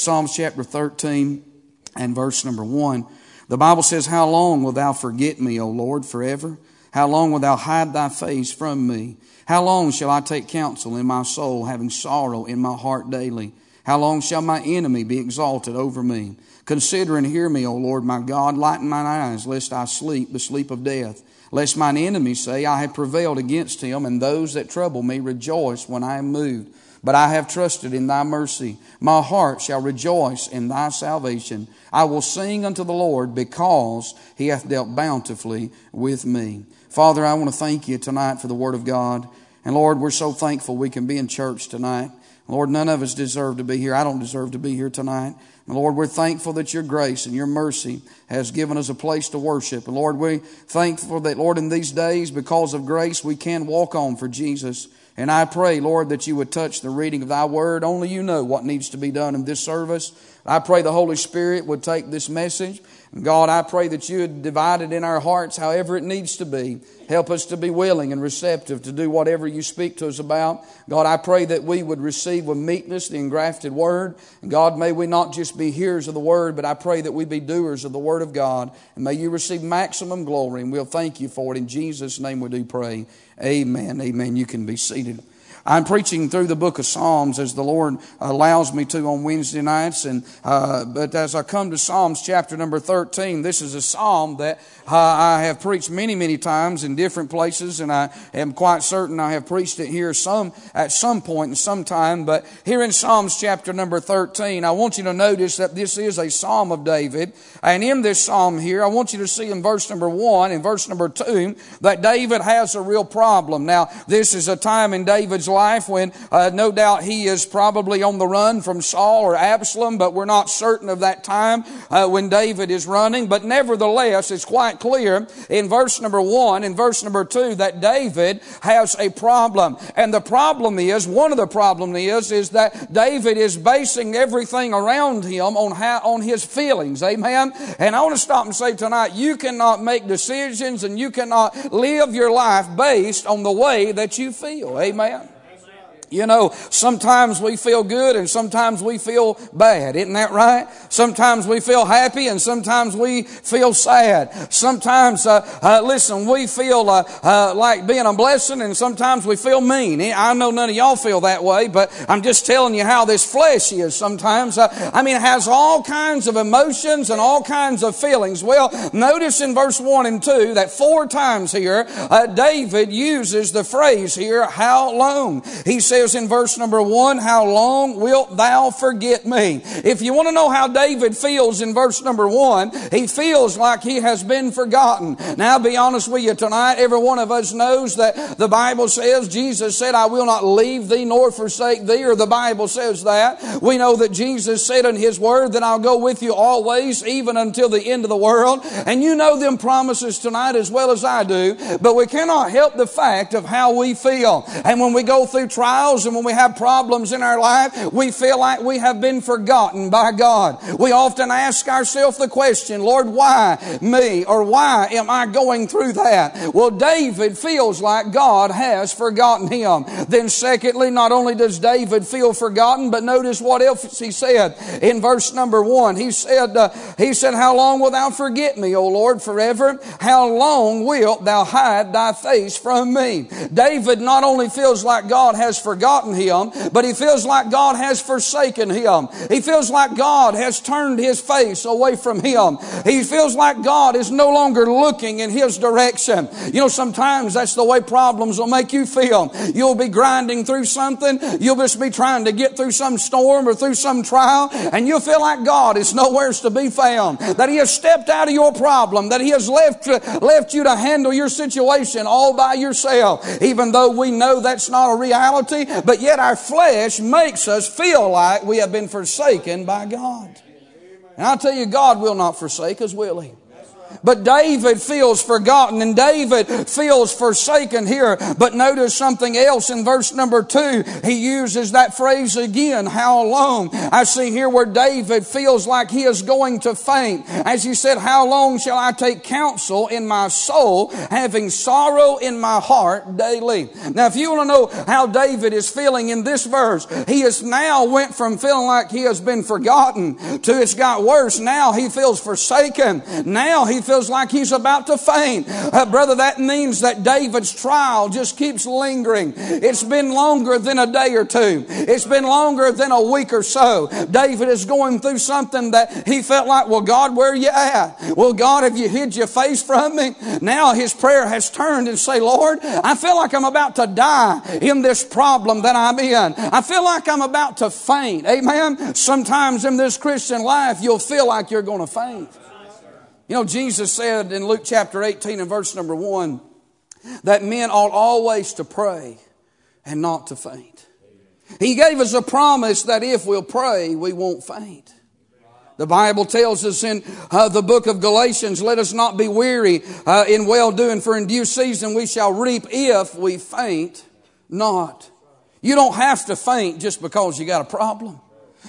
Psalms chapter 13 and verse number 1. The Bible says, How long wilt thou forget me, O Lord, forever? How long wilt thou hide thy face from me? How long shall I take counsel in my soul, having sorrow in my heart daily? How long shall my enemy be exalted over me? Consider and hear me, O Lord my God. Lighten mine eyes, lest I sleep the sleep of death. Lest mine enemies say, I have prevailed against him, and those that trouble me rejoice when I am moved. But I have trusted in thy mercy. My heart shall rejoice in thy salvation. I will sing unto the Lord because he hath dealt bountifully with me. Father, I want to thank you tonight for the word of God. And Lord, we're so thankful we can be in church tonight. Lord, none of us deserve to be here. I don't deserve to be here tonight. And Lord, we're thankful that your grace and your mercy has given us a place to worship. And Lord, we're thankful that, Lord, in these days, because of grace, we can walk on for Jesus. And I pray, Lord, that you would touch the reading of thy word. Only you know what needs to be done in this service. I pray the Holy Spirit would take this message God, I pray that you would divide it in our hearts however it needs to be. Help us to be willing and receptive to do whatever you speak to us about. God, I pray that we would receive with meekness the engrafted word. And God, may we not just be hearers of the word, but I pray that we be doers of the word of God. And may you receive maximum glory. And we'll thank you for it. In Jesus' name we do pray. Amen. Amen. You can be seated. I'm preaching through the book of Psalms as the Lord allows me to on Wednesday nights. And, uh, but as I come to Psalms chapter number 13, this is a psalm that uh, I have preached many, many times in different places. And I am quite certain I have preached it here some, at some point in some time. But here in Psalms chapter number 13, I want you to notice that this is a psalm of David. And in this psalm here, I want you to see in verse number one and verse number two that David has a real problem. Now, this is a time in David's life when uh, no doubt he is probably on the run from Saul or Absalom, but we're not certain of that time uh, when David is running. But nevertheless, it's quite clear in verse number one in verse number two that David has a problem. And the problem is, one of the problems is, is that David is basing everything around him on how, on his feelings. Amen. And I want to stop and say tonight, you cannot make decisions and you cannot live your life based on the way that you feel. Amen. You know, sometimes we feel good and sometimes we feel bad. Isn't that right? Sometimes we feel happy and sometimes we feel sad. Sometimes, uh, uh, listen, we feel uh, uh like being a blessing and sometimes we feel mean. I know none of y'all feel that way, but I'm just telling you how this flesh is sometimes. Uh, I mean, it has all kinds of emotions and all kinds of feelings. Well, notice in verse 1 and 2 that four times here, uh, David uses the phrase here, how long? He says, says in verse number one, How long wilt thou forget me? If you want to know how David feels in verse number one, he feels like he has been forgotten. Now, I'll be honest with you tonight, every one of us knows that the Bible says, Jesus said, I will not leave thee nor forsake thee, or the Bible says that. We know that Jesus said in his word that I'll go with you always, even until the end of the world. And you know them promises tonight as well as I do, but we cannot help the fact of how we feel. And when we go through trials, and when we have problems in our life, we feel like we have been forgotten by God. We often ask ourselves the question, Lord, why me? Or why am I going through that? Well, David feels like God has forgotten him. Then secondly, not only does David feel forgotten, but notice what else he said in verse number one. He said, uh, he said, how long wilt thou forget me, O Lord, forever? How long wilt thou hide thy face from me? David not only feels like God has forgotten forgotten him, but he feels like God has forsaken him. He feels like God has turned his face away from him. He feels like God is no longer looking in his direction. You know, sometimes that's the way problems will make you feel. You'll be grinding through something. You'll just be trying to get through some storm or through some trial, and you'll feel like God is nowhere to be found. That He has stepped out of your problem. That He has left, left you to handle your situation all by yourself. Even though we know that's not a reality, but yet our flesh makes us feel like we have been forsaken by God. And I'll tell you, God will not forsake us, will He? But David feels forgotten and David feels forsaken here. But notice something else in verse number two. He uses that phrase again, how long? I see here where David feels like he is going to faint. As he said, how long shall I take counsel in my soul, having sorrow in my heart daily? Now, if you want to know how David is feeling in this verse, he has now went from feeling like he has been forgotten to it's got worse. Now he feels forsaken. Now he feels like he's about to faint. Uh, brother, that means that David's trial just keeps lingering. It's been longer than a day or two. It's been longer than a week or so. David is going through something that he felt like, well, God, where are you at? Well, God, have you hid your face from me? Now his prayer has turned and say, Lord, I feel like I'm about to die in this problem that I'm in. I feel like I'm about to faint. Amen. Sometimes in this Christian life, you'll feel like you're going to faint. You know, Jesus said in Luke chapter 18 and verse number 1 that men ought always to pray and not to faint. He gave us a promise that if we'll pray, we won't faint. The Bible tells us in uh, the book of Galatians, let us not be weary uh, in well doing, for in due season we shall reap if we faint not. You don't have to faint just because you got a problem.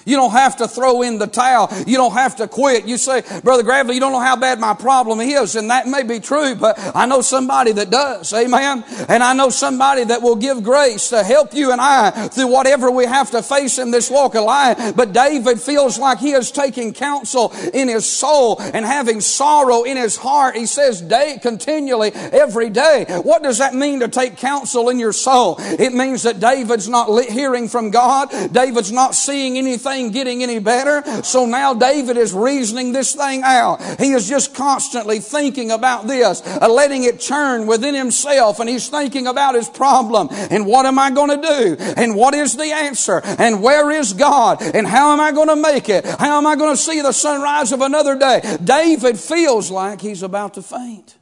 You don't have to throw in the towel. You don't have to quit. You say, Brother Gravely, you don't know how bad my problem is. And that may be true, but I know somebody that does. Amen. And I know somebody that will give grace to help you and I through whatever we have to face in this walk of life. But David feels like he is taking counsel in his soul and having sorrow in his heart. He says day continually every day. What does that mean to take counsel in your soul? It means that David's not hearing from God. David's not seeing anything thing getting any better. So now David is reasoning this thing out. He is just constantly thinking about this, uh, letting it churn within himself, and he's thinking about his problem and what am I going to do and what is the answer and where is God and how am I going to make it? How am I going to see the sunrise of another day? David feels like he's about to faint.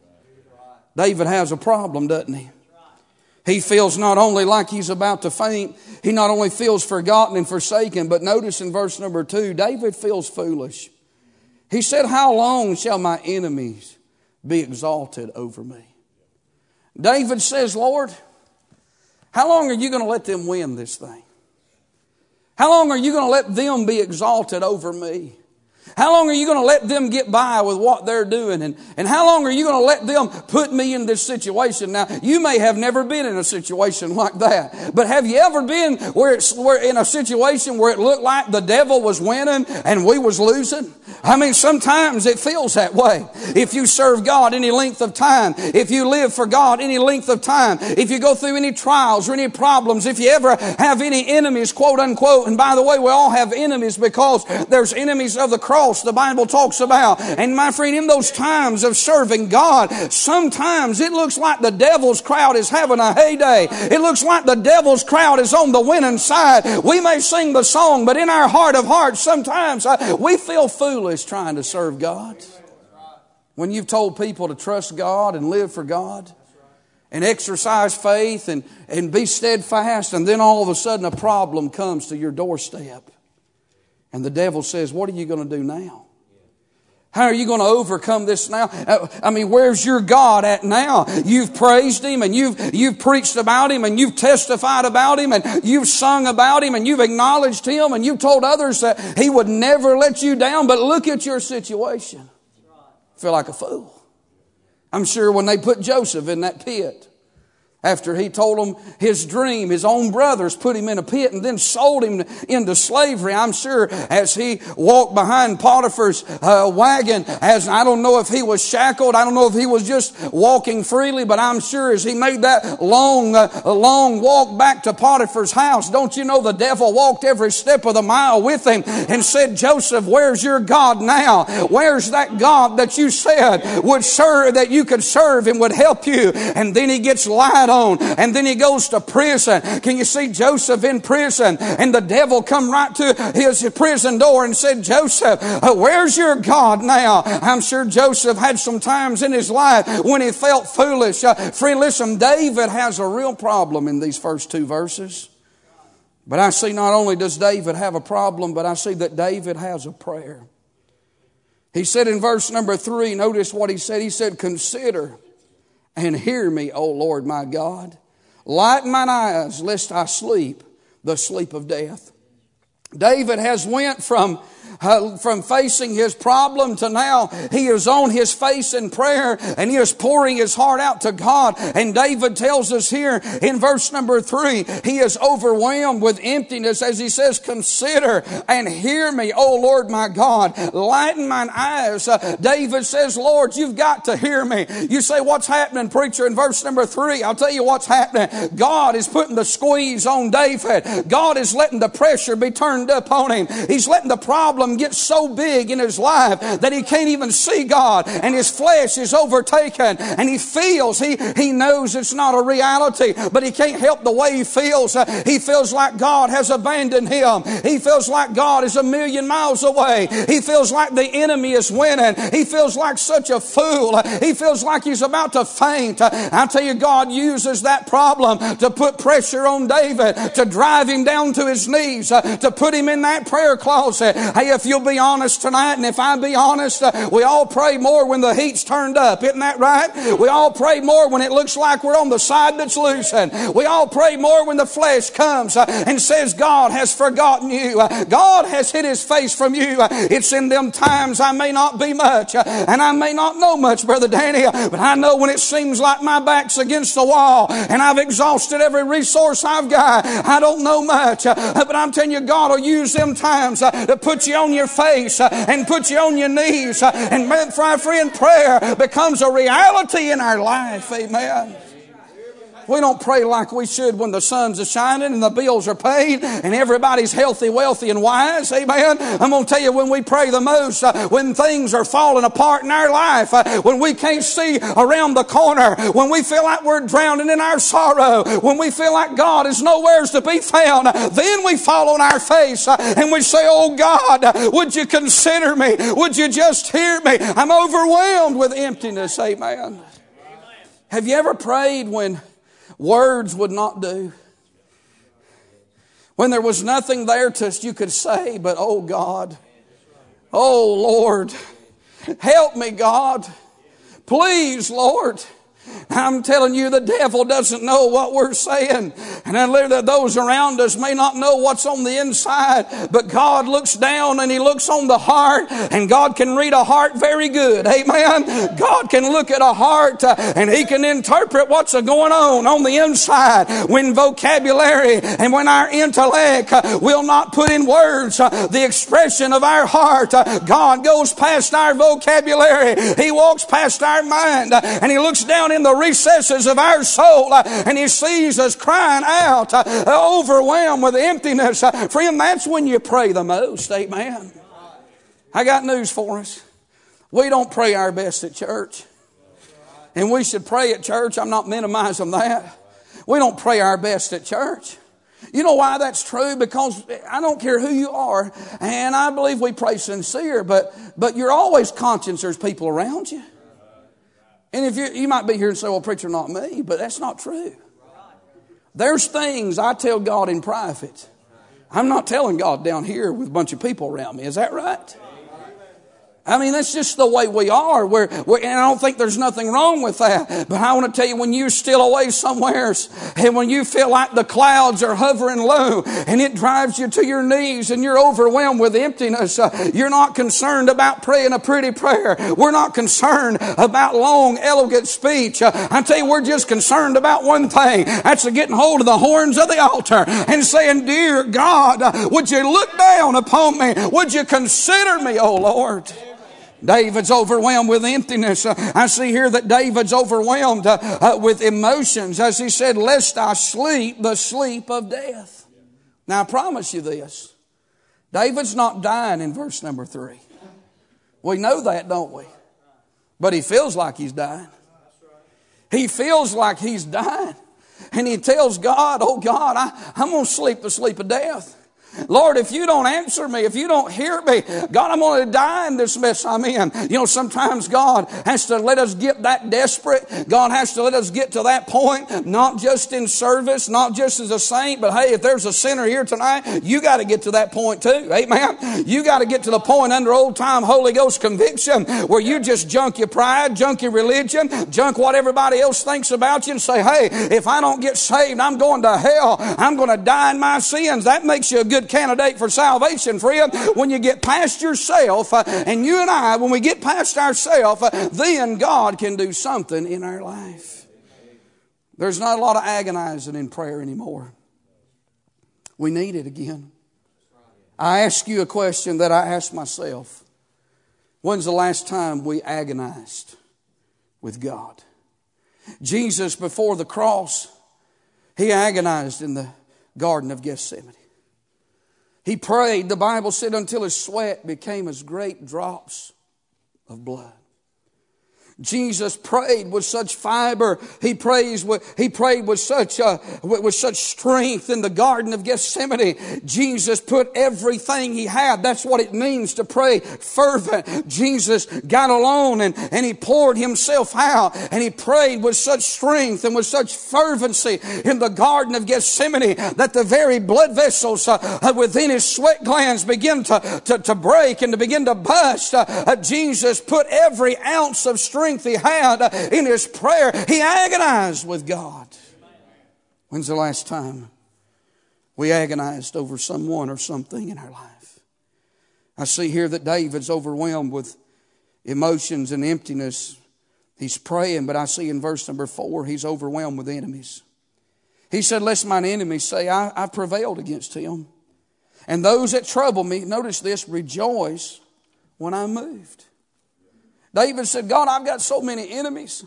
David has a problem, doesn't he? He feels not only like he's about to faint, he not only feels forgotten and forsaken, but notice in verse number two, David feels foolish. He said, How long shall my enemies be exalted over me? David says, Lord, how long are you going to let them win this thing? How long are you going to let them be exalted over me? How long are you going to let them get by with what they're doing? And, and how long are you going to let them put me in this situation? Now, you may have never been in a situation like that, but have you ever been where it's where in a situation where it looked like the devil was winning and we was losing? I mean, sometimes it feels that way. If you serve God any length of time, if you live for God any length of time, if you go through any trials or any problems, if you ever have any enemies, quote unquote, and by the way, we all have enemies because there's enemies of the cross the Bible talks about. And my friend, in those times of serving God, sometimes it looks like the devil's crowd is having a heyday. It looks like the devil's crowd is on the winning side. We may sing the song, but in our heart of hearts, sometimes uh, we feel foolish trying to serve God. When you've told people to trust God and live for God, and exercise faith and, and be steadfast, and then all of a sudden a problem comes to your doorstep. And the devil says, What are you going to do now? How are you going to overcome this now? Uh, I mean, where's your God at now? You've praised Him and you've, you've preached about Him and you've testified about Him and you've sung about Him and you've acknowledged Him and you've told others that He would never let you down. But look at your situation. Feel like a fool. I'm sure when they put Joseph in that pit, after he told them his dream, his own brothers put him in a pit and then sold him into slavery. I'm sure as he walked behind Potiphar's uh, wagon, as I don't know if he was shackled, I don't know if he was just walking freely, but I'm sure as he made that long, uh, long walk back to Potiphar's house, don't you know the devil walked every step of the mile with him and said, Joseph, where's your God now? Where's that God that you said would serve, that you could serve and would help you? And then he gets lied on. And then he goes to prison. Can you see Joseph in prison? And the devil come right to his prison door and said, Joseph, uh, where's your God now? I'm sure Joseph had some times in his life when he felt foolish. Uh, friend, listen, David has a real problem in these first two verses. But I see not only does David have a problem, but I see that David has a prayer. He said in verse number three, notice what he said. He said, Consider and hear me, O Lord my God. Lighten mine eyes, lest I sleep the sleep of death. David has went from from facing his problem to now he is on his face in prayer and he is pouring his heart out to God. And David tells us here in verse number three, he is overwhelmed with emptiness as he says, consider and hear me, O Lord my God. Lighten mine eyes. Uh, David says, Lord, you've got to hear me. You say, what's happening, preacher? In verse number three, I'll tell you what's happening. God is putting the squeeze on David. God is letting the pressure be turned up on him. He's letting the problem problem gets so big in his life that he can't even see God and his flesh is overtaken and he feels, he, he knows it's not a reality, but he can't help the way he feels. Uh, he feels like God has abandoned him. He feels like God is a million miles away. He feels like the enemy is winning. He feels like such a fool. Uh, he feels like he's about to faint. Uh, I tell you, God uses that problem to put pressure on David, to drive him down to his knees, to put him in that prayer closet. Hey, if you'll be honest tonight, and if I be honest, uh, we all pray more when the heat's turned up. Isn't that right? We all pray more when it looks like we're on the side that's loosened. We all pray more when the flesh comes uh, and says, God has forgotten you. Uh, God has hid his face from you. Uh, it's in them times I may not be much, uh, and I may not know much, Brother Danny, uh, but I know when it seems like my back's against the wall and I've exhausted every resource I've got, I don't know much, but I'm telling you, God will use them times to put you on your face uh, and put you on your knees. Uh, and my friend, prayer becomes a reality in our life. Amen. We don't pray like we should when the sun's a shining and the bills are paid and everybody's healthy, wealthy, and wise. Amen. I'm going to tell you when we pray the most, uh, when things are falling apart in our life, uh, when we can't see around the corner, when we feel like we're drowning in our sorrow, when we feel like God is nowheres to be found, then we fall on our face uh, and we say, Oh God, would you consider me? Would you just hear me? I'm overwhelmed with emptiness. Amen. Have you ever prayed when Words would not do. When there was nothing there to you could say, but oh God, oh Lord, help me, God. Please, Lord. I'm telling you, the devil doesn't know what we're saying. And that those around us may not know what's on the inside, but God looks down and He looks on the heart, and God can read a heart very good. Amen. God can look at a heart uh, and He can interpret what's going on on the inside. When vocabulary and when our intellect uh, will not put in words uh, the expression of our heart, God goes past our vocabulary. He walks past our mind and He looks down in in the recesses of our soul uh, and He sees us crying out, uh, overwhelmed with emptiness. Uh, friend, that's when you pray the most. Amen. I got news for us. We don't pray our best at church. And we should pray at church. I'm not minimizing that. We don't pray our best at church. You know why that's true? Because I don't care who you are, and I believe we pray sincere, but, but you're always conscious there's people around you. And if you, you might be here and say, well, preacher, not me, but that's not true. There's things I tell God in private. I'm not telling God down here with a bunch of people around me. Is that right? I mean, that's just the way we are. We're, we're, and I don't think there's nothing wrong with that. But I want to tell you, when you're still away somewhere, and when you feel like the clouds are hovering low, and it drives you to your knees, and you're overwhelmed with emptiness, uh, you're not concerned about praying a pretty prayer. We're not concerned about long, elegant speech. Uh, I tell you, we're just concerned about one thing. That's the getting hold of the horns of the altar and saying, "Dear God, would you look down upon me? Would you consider me, oh Lord?" David's overwhelmed with emptiness. Uh, I see here that David's overwhelmed uh, uh, with emotions as he said, lest I sleep the sleep of death. Now I promise you this. David's not dying in verse number three. We know that, don't we? But he feels like he's dying. He feels like he's dying. And he tells God, Oh God, I, I'm going to sleep the sleep of death. Lord, if you don't answer me, if you don't hear me, God, I'm going to die in this mess I'm in. You know, sometimes God has to let us get that desperate. God has to let us get to that point, not just in service, not just as a saint, but hey, if there's a sinner here tonight, you got to get to that point too. Amen. You got to get to the point under old time Holy Ghost conviction where you just junk your pride, junk your religion, junk what everybody else thinks about you and say, hey, if I don't get saved, I'm going to hell. I'm going to die in my sins. That makes you a good candidate for salvation, friend. When you get past yourself, uh, and you and I, when we get past ourselves, uh, then God can do something in our life. There's not a lot of agonizing in prayer anymore. We need it again. I ask you a question that I ask myself. When's the last time we agonized with God? Jesus, before the cross, he agonized in the Garden of Gethsemane. He prayed, the Bible said, until his sweat became as great drops of blood. Jesus prayed with such fiber. He prays with, he prayed with such, uh, with, with such strength in the Garden of Gethsemane. Jesus put everything he had. That's what it means to pray fervent. Jesus got alone and, and he poured himself out and he prayed with such strength and with such fervency in the Garden of Gethsemane that the very blood vessels uh, uh within his sweat glands begin to, to, to break and to begin to burst. Uh, uh Jesus put every ounce of strength strength he had in his prayer. He agonized with God. When's the last time we agonized over someone or something in our life? I see here that David's overwhelmed with emotions and emptiness. He's praying, but I see in verse number four, he's overwhelmed with enemies. He said, Lest mine enemies say, I, prevailed against him. And those that trouble me, notice this, rejoice when I'm moved. David said, God, I've got so many enemies.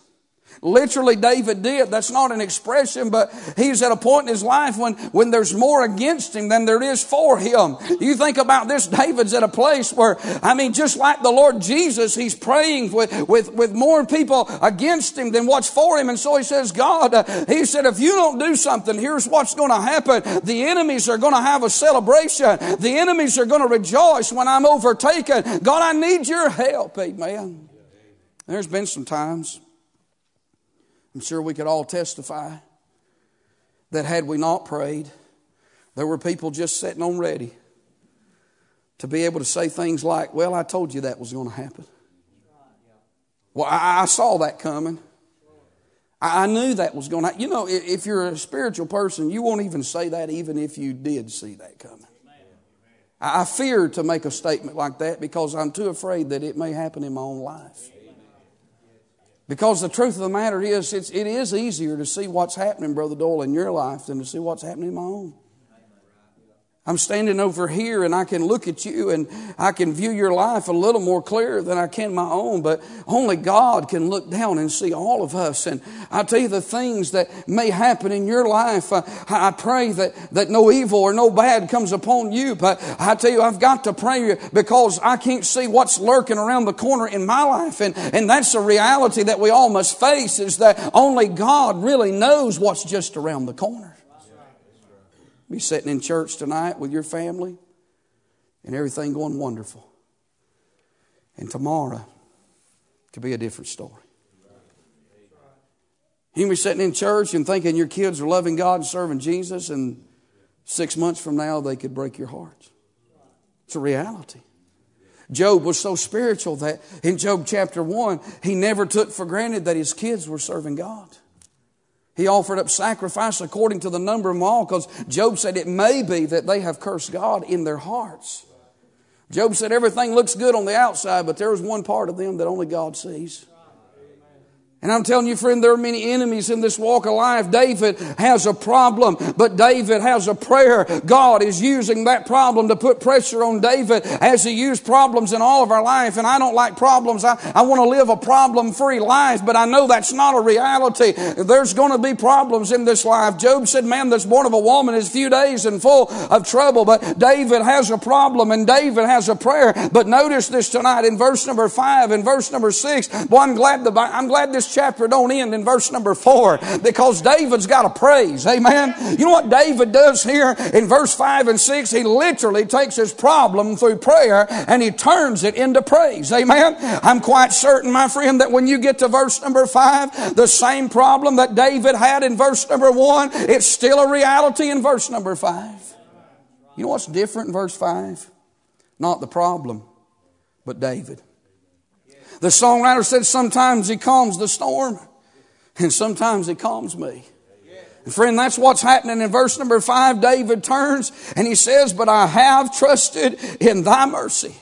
Literally, David did. That's not an expression, but he's at a point in his life when, when there's more against him than there is for him. You think about this, David's at a place where, I mean, just like the Lord Jesus, he's praying with, with, with more people against him than what's for him. And so he says, God, uh, he said, if you don't do something, here's what's going to happen. The enemies are going to have a celebration. The enemies are going to rejoice when I'm overtaken. God, I need your help. Amen. There's been some times, I'm sure we could all testify, that had we not prayed, there were people just sitting on ready to be able to say things like, Well, I told you that was going to happen. Well, I, saw that coming. I, knew that was going to You know, if you're a spiritual person, you won't even say that even if you did see that coming. I fear to make a statement like that because I'm too afraid that it may happen in my own life. Because the truth of the matter is, it's, it is easier to see what's happening, Brother Doyle, in your life than to see what's happening in my own. I'm standing over here and I can look at you and I can view your life a little more clear than I can my own, but only God can look down and see all of us. And I tell you the things that may happen in your life. Uh, I pray that, that no evil or no bad comes upon you, but I tell you, I've got to pray because I can't see what's lurking around the corner in my life. And, and that's a reality that we all must face is that only God really knows what's just around the corner. Be sitting in church tonight with your family and everything going wonderful. And tomorrow could be a different story. You can be sitting in church and thinking your kids are loving God and serving Jesus, and six months from now they could break your heart. It's a reality. Job was so spiritual that in Job chapter 1, he never took for granted that his kids were serving God. He offered up sacrifice according to the number of them all because Job said it may be that they have cursed God in their hearts. Job said everything looks good on the outside, but there is one part of them that only God sees. And I'm telling you, friend, there are many enemies in this walk of life. David has a problem, but David has a prayer. God is using that problem to put pressure on David as he used problems in all of our life. And I don't like problems. I, I want to live a problem free life, but I know that's not a reality. There's going to be problems in this life. Job said, man that's born of a woman is few days and full of trouble, but David has a problem and David has a prayer. But notice this tonight in verse number five and verse number six. Boy, I'm glad the, I'm glad this chapter don't end in verse number four because David's got a praise. Amen. You know what David does here in verse five and six? He literally takes his problem through prayer and he turns it into praise. Amen. I'm quite certain, my friend, that when you get to verse number five, the same problem that David had in verse number one, it's still a reality in verse number five. You know what's different in verse five? Not the problem, but David. The songwriter said sometimes he calms the storm and sometimes he calms me. And friend, that's what's happening in verse number five. David turns and he says, but I have trusted in thy mercy.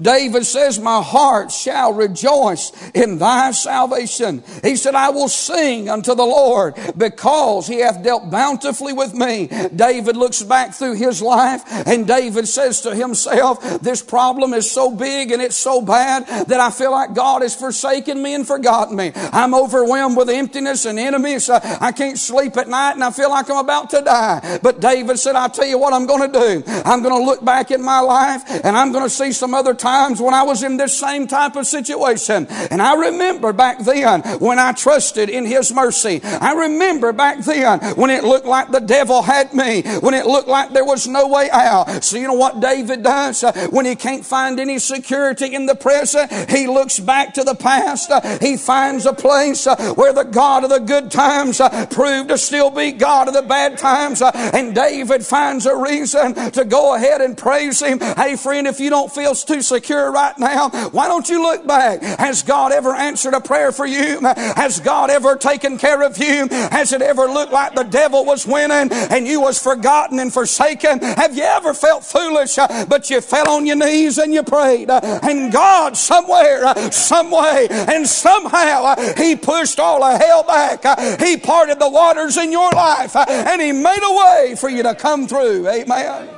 David says, My heart shall rejoice in thy salvation. He said, I will sing unto the Lord because he hath dealt bountifully with me. David looks back through his life and David says to himself, This problem is so big and it's so bad that I feel like God has forsaken me and forgotten me. I'm overwhelmed with emptiness and enemies. I can't sleep at night and I feel like I'm about to die. But David said, I'll tell you what I'm going to do. I'm going to look back at my life and I'm going to see some other times when I was in this same type of situation. And I remember back then when I trusted in His mercy. I remember back then when it looked like the devil had me, when it looked like there was no way out. So you know what David does? Uh, when he can't find any security in the present, he looks back to the past. Uh, he finds a place uh, where the God of the good times proved to still be God of the bad times. And David finds a reason to go ahead and praise Him. Hey friend, if you don't feel too secure right now, why don't you look back? Has God ever answered a prayer for you? Has God ever taken care of you? Has it ever looked like the devil was winning and you was forgotten and forsaken? Have you ever felt foolish, uh, but you fell on your knees and you prayed? Uh, and God somewhere, uh, some way, and somehow He pushed all of hell back. He parted the waters in your life and He made a way for you to come through. Amen.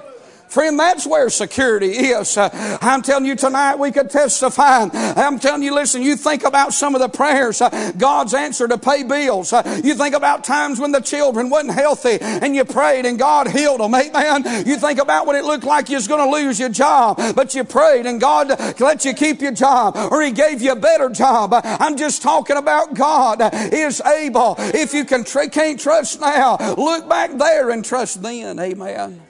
Friend, that's where security is. Uh, I'm telling you tonight we could testify. I'm telling you, listen, you think about some of the prayers uh, God's answer to pay bills. Uh, you think about times when the children wasn't healthy and you prayed and God healed them. Amen. You think about when it looked like you was going to lose your job, but you prayed and God let you keep your job or He gave you a better job. I'm just talking about God is able. If you can can't trust now, look back there and trust then. Amen.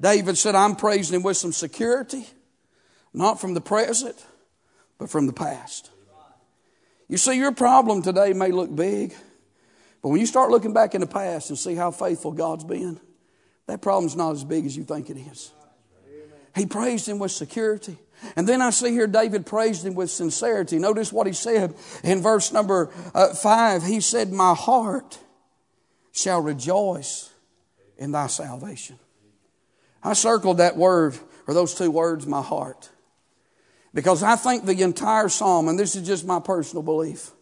David said, I'm praising him with some security, not from the present, but from the past. You see, your problem today may look big, but when you start looking back in the past and see how faithful God's been, that problem's not as big as you think it is. He praised him with security. And then I see here David praised him with sincerity. Notice what he said in verse number uh, five. He said, My heart shall rejoice in thy salvation. I circled that word, or those two words, my heart. Because I think the entire psalm, and this is just my personal belief,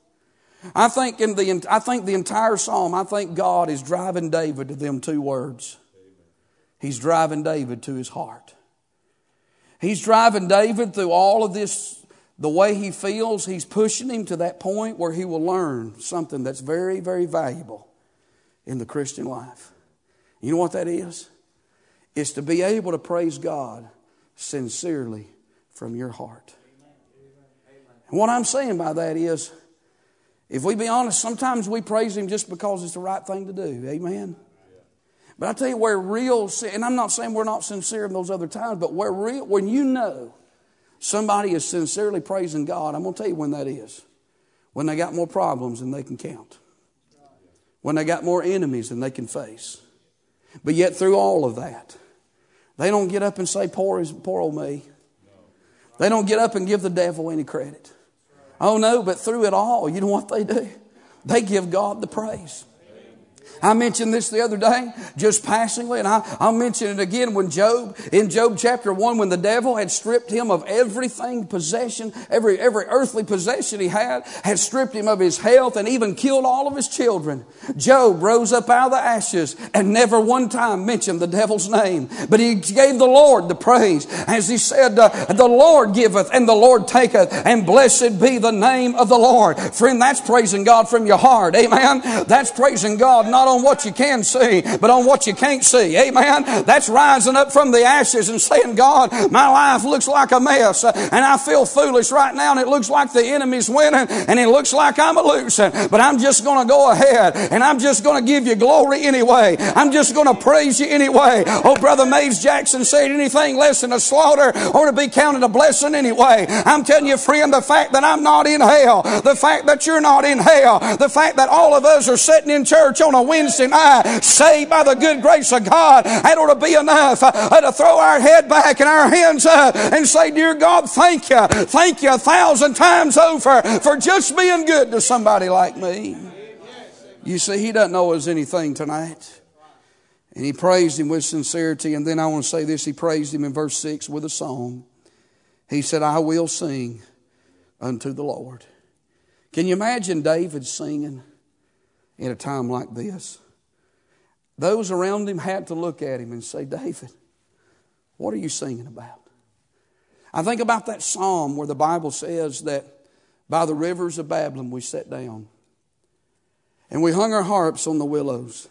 I think in the I think the entire psalm, I think God is driving David to them two words. He's driving David to his heart. He's driving David through all of this, the way he feels. He's pushing him to that point where he will learn something that's very, very valuable in the Christian life. You know what that is? Is to be able to praise God sincerely from your heart. And what I'm saying by that is, if we be honest, sometimes we praise Him just because it's the right thing to do. Amen. But I tell you where real, sin, and I'm not saying we're not sincere in those other times, but where real, when you know somebody is sincerely praising God, I'm going to tell you when that is. When they got more problems than they can count. When they got more enemies than they can face. But yet through all of that, they don't get up and say, poor, poor old me. They don't get up and give the devil any credit. Oh no, but through it all, you know what they do? They give God the praise. I mentioned this the other day, just passingly, and I, will mention it again when Job, in Job chapter 1, when the devil had stripped him of everything, possession, every, every earthly possession he had, had stripped him of his health and even killed all of his children. Job rose up out of the ashes and never one time mentioned the devil's name, but he gave the Lord the praise. As he said, the Lord giveth and the Lord taketh, and blessed be the name of the Lord. Friend, that's praising God from your heart. Amen. That's praising God not not on what you can see, but on what you can't see. Amen. That's rising up from the ashes and saying, God, my life looks like a mess and I feel foolish right now and it looks like the enemy's winning and it looks like I'm a losing, but I'm just going to go ahead and I'm just going to give you glory anyway. I'm just going to praise you anyway. Oh, Brother Mays Jackson said anything less than a slaughter or to be counted a blessing anyway. I'm telling you, friend, the fact that I'm not in hell, the fact that you're not in hell, the fact that all of us are sitting in church on a Wednesday night, saved by the good grace of God, that ought to be enough uh, to throw our head back and our hands up and say, Dear God, thank you. Thank you a thousand times over for just being good to somebody like me. You see, he doesn't owe us anything tonight. And he praised him with sincerity. And then I want to say this he praised him in verse 6 with a song. He said, I will sing unto the Lord. Can you imagine David singing in a time like this? Those around him had to look at him and say, David, what are you singing about? I think about that psalm where the Bible says that by the rivers of Babylon we sat down and we hung our harps on the willows.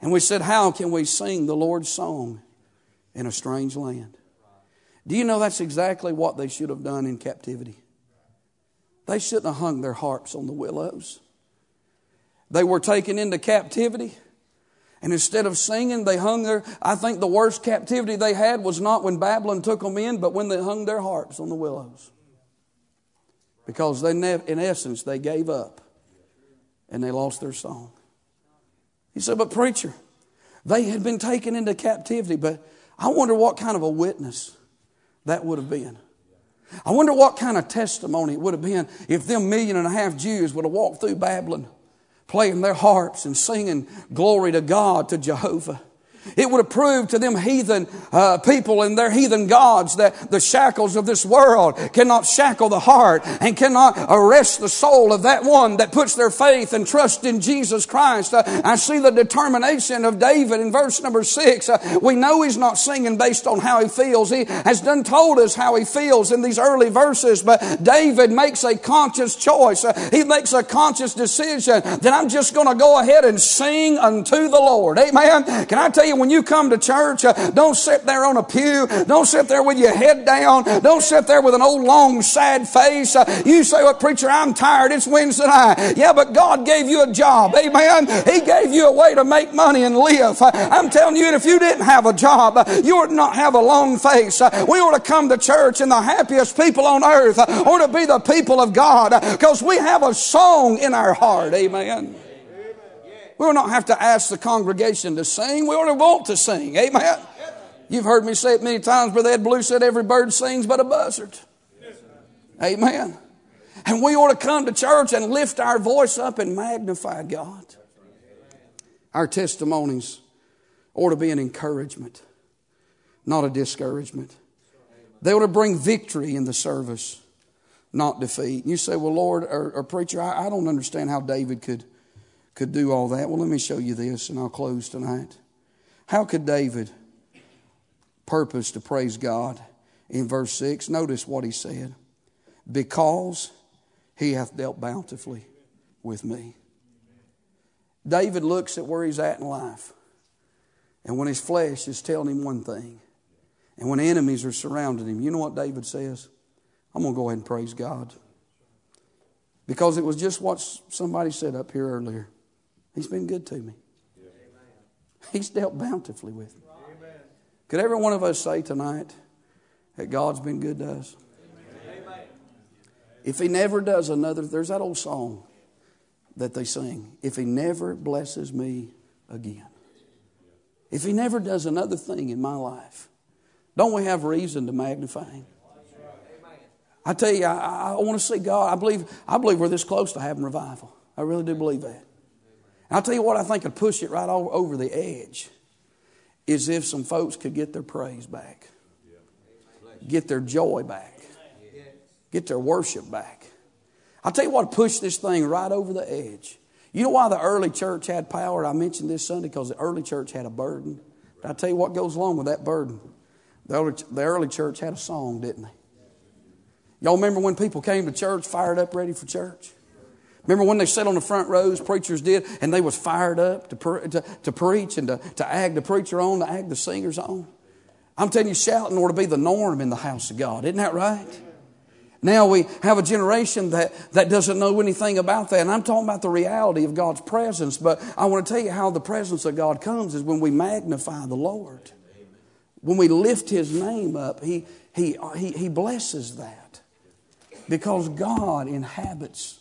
And we said, How can we sing the Lord's song in a strange land? Do you know that's exactly what they should have done in captivity? They shouldn't have hung their harps on the willows. They were taken into captivity. And instead of singing, they hung their. I think the worst captivity they had was not when Babylon took them in, but when they hung their harps on the willows. Because they, in essence, they gave up and they lost their song. He said, But preacher, they had been taken into captivity, but I wonder what kind of a witness that would have been. I wonder what kind of testimony it would have been if them million and a half Jews would have walked through Babylon playing their harps and singing glory to God, to Jehovah. It would have proved to them heathen uh, people and their heathen gods that the shackles of this world cannot shackle the heart and cannot arrest the soul of that one that puts their faith and trust in Jesus Christ. Uh, I see the determination of David in verse number six. Uh, we know he's not singing based on how he feels. He has done told us how he feels in these early verses, but David makes a conscious choice. Uh, he makes a conscious decision that I'm just going to go ahead and sing unto the Lord. Amen. Can I tell you when you come to church, uh, don't sit there on a pew. Don't sit there with your head down. Don't sit there with an old long sad face. Uh, you say, well, preacher, I'm tired. It's Wednesday night. Yeah, but God gave you a job. Amen. He gave you a way to make money and live. Uh, I'm telling you, if you didn't have a job, uh, you would not have a long face. Uh, we ought to come to church and the happiest people on earth uh, ought to be the people of God because we have a song in our heart. Amen. We will not have to ask the congregation to sing. We ought to want to sing. Amen. You've heard me say it many times, Brother Ed Blue said every bird sings but a buzzard. Amen. And we ought to come to church and lift our voice up and magnify God. Our testimonies ought to be an encouragement, not a discouragement. They ought to bring victory in the service, not defeat. You say, well, Lord, or, or preacher, I, I don't understand how David could could do all that? Well, let me show you this and I'll close tonight. How could David purpose to praise God in verse 6? Notice what he said. Because he hath dealt bountifully with me. David looks at where he's at in life. And when his flesh is telling him one thing, and when enemies are surrounding him, you know what David says? I'm going to go ahead and praise God. Because it was just what somebody said up here earlier. He's been good to me. He's dealt bountifully with me. Could every one of us say tonight that God's been good to us? If He never does another, there's that old song that they sing. If He never blesses me again. If He never does another thing in my life, don't we have reason to magnify Him? I tell you, I, I want to see God. I believe, I believe we're this close to having revival. I really do believe that. I'll tell you what I think would push it right over the edge is if some folks could get their praise back, get their joy back, get their worship back. I'll tell you what pushed this thing right over the edge. You know why the early church had power? I mentioned this Sunday because the early church had a burden. But I'll tell you what goes along with that burden. The early, the early church had a song, didn't they? Y'all remember when people came to church fired up ready for church? Remember when they sat on the front rows, preachers did, and they was fired up to, pre- to, to preach and to, to ag the preacher on, to ag the singers on? I'm telling you, shouting ought to be the norm in the house of God. Isn't that right? Now we have a generation that, that doesn't know anything about that. And I'm talking about the reality of God's presence, but I want to tell you how the presence of God comes is when we magnify the Lord. When we lift His name up, He, he, he, he blesses that. Because God inhabits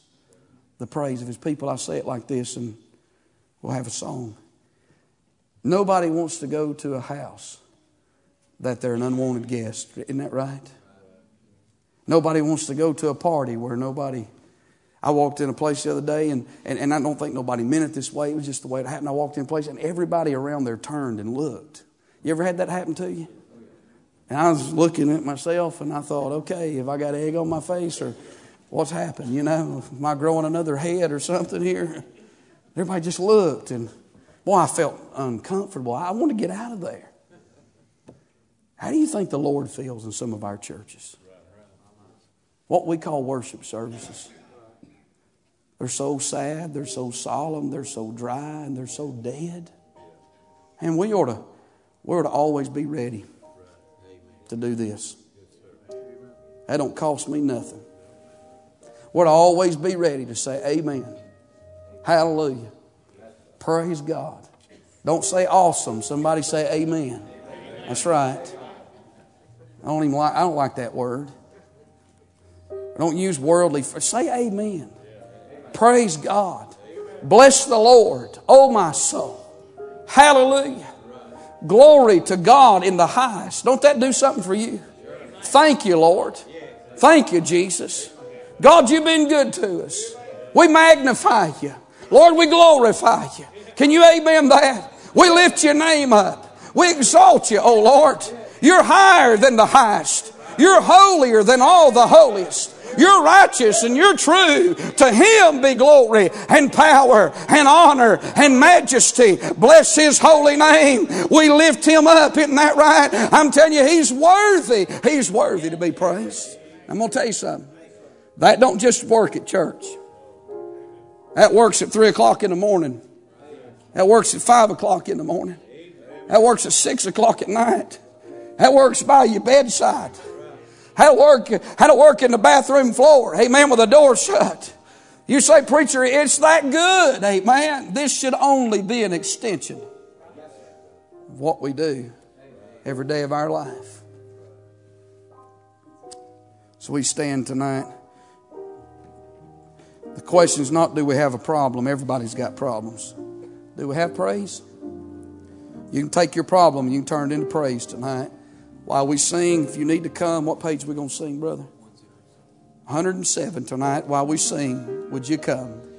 the praise of His people. I say it like this, and we'll have a song. Nobody wants to go to a house that they're an unwanted guest. Isn't that right? Nobody wants to go to a party where nobody. I walked in a place the other day, and, and, and I don't think nobody meant it this way. It was just the way it happened. I walked in a place, and everybody around there turned and looked. You ever had that happen to you? And I was looking at myself, and I thought, okay, if I got egg on my face, or what's happened? You know, am I growing another head or something here? Everybody just looked, and boy, I felt uncomfortable. I want to get out of there. How do you think the Lord feels in some of our churches? What we call worship services. They're so sad, they're so solemn, they're so dry, and they're so dead. And we ought to, we ought to always be ready to do this. That don't cost me nothing. We ought to always be ready to say amen. Hallelujah. Praise God. Don't say awesome. Somebody say amen. That's right. I don't even like, I don't like that word. Don't use worldly. Say amen. Praise God. Bless the Lord, oh my soul. Hallelujah. Glory to God in the highest. Don't that do something for you? Thank you, Lord. Thank you, Jesus. God, you've been good to us. We magnify you. Lord, we glorify you. Can you amen that? We lift your name up. We exalt you, oh Lord. You're higher than the highest. You're holier than all the holiest. You're righteous and you're true. To Him be glory and power and honor and majesty. Bless His holy name. We lift Him up. Isn't that right? I'm telling you, He's worthy. He's worthy to be praised. I'm going to tell you something. That don't just work at church. That works at 3 o'clock in the morning. That works at 5 o'clock in the morning. That works at 6 o'clock at night. That works by your bedside. How to work, how to work in the bathroom floor. Amen. With the door shut. You say, preacher, it's that good. Amen. This should only be an extension of what we do every day of our life. So we stand tonight. The question is not do we have a problem? Everybody's got problems. Do we have praise? You can take your problem and you can turn it into praise tonight. While we sing, if you need to come, what page are we going to sing, brother? 107 tonight while we sing. Would you come?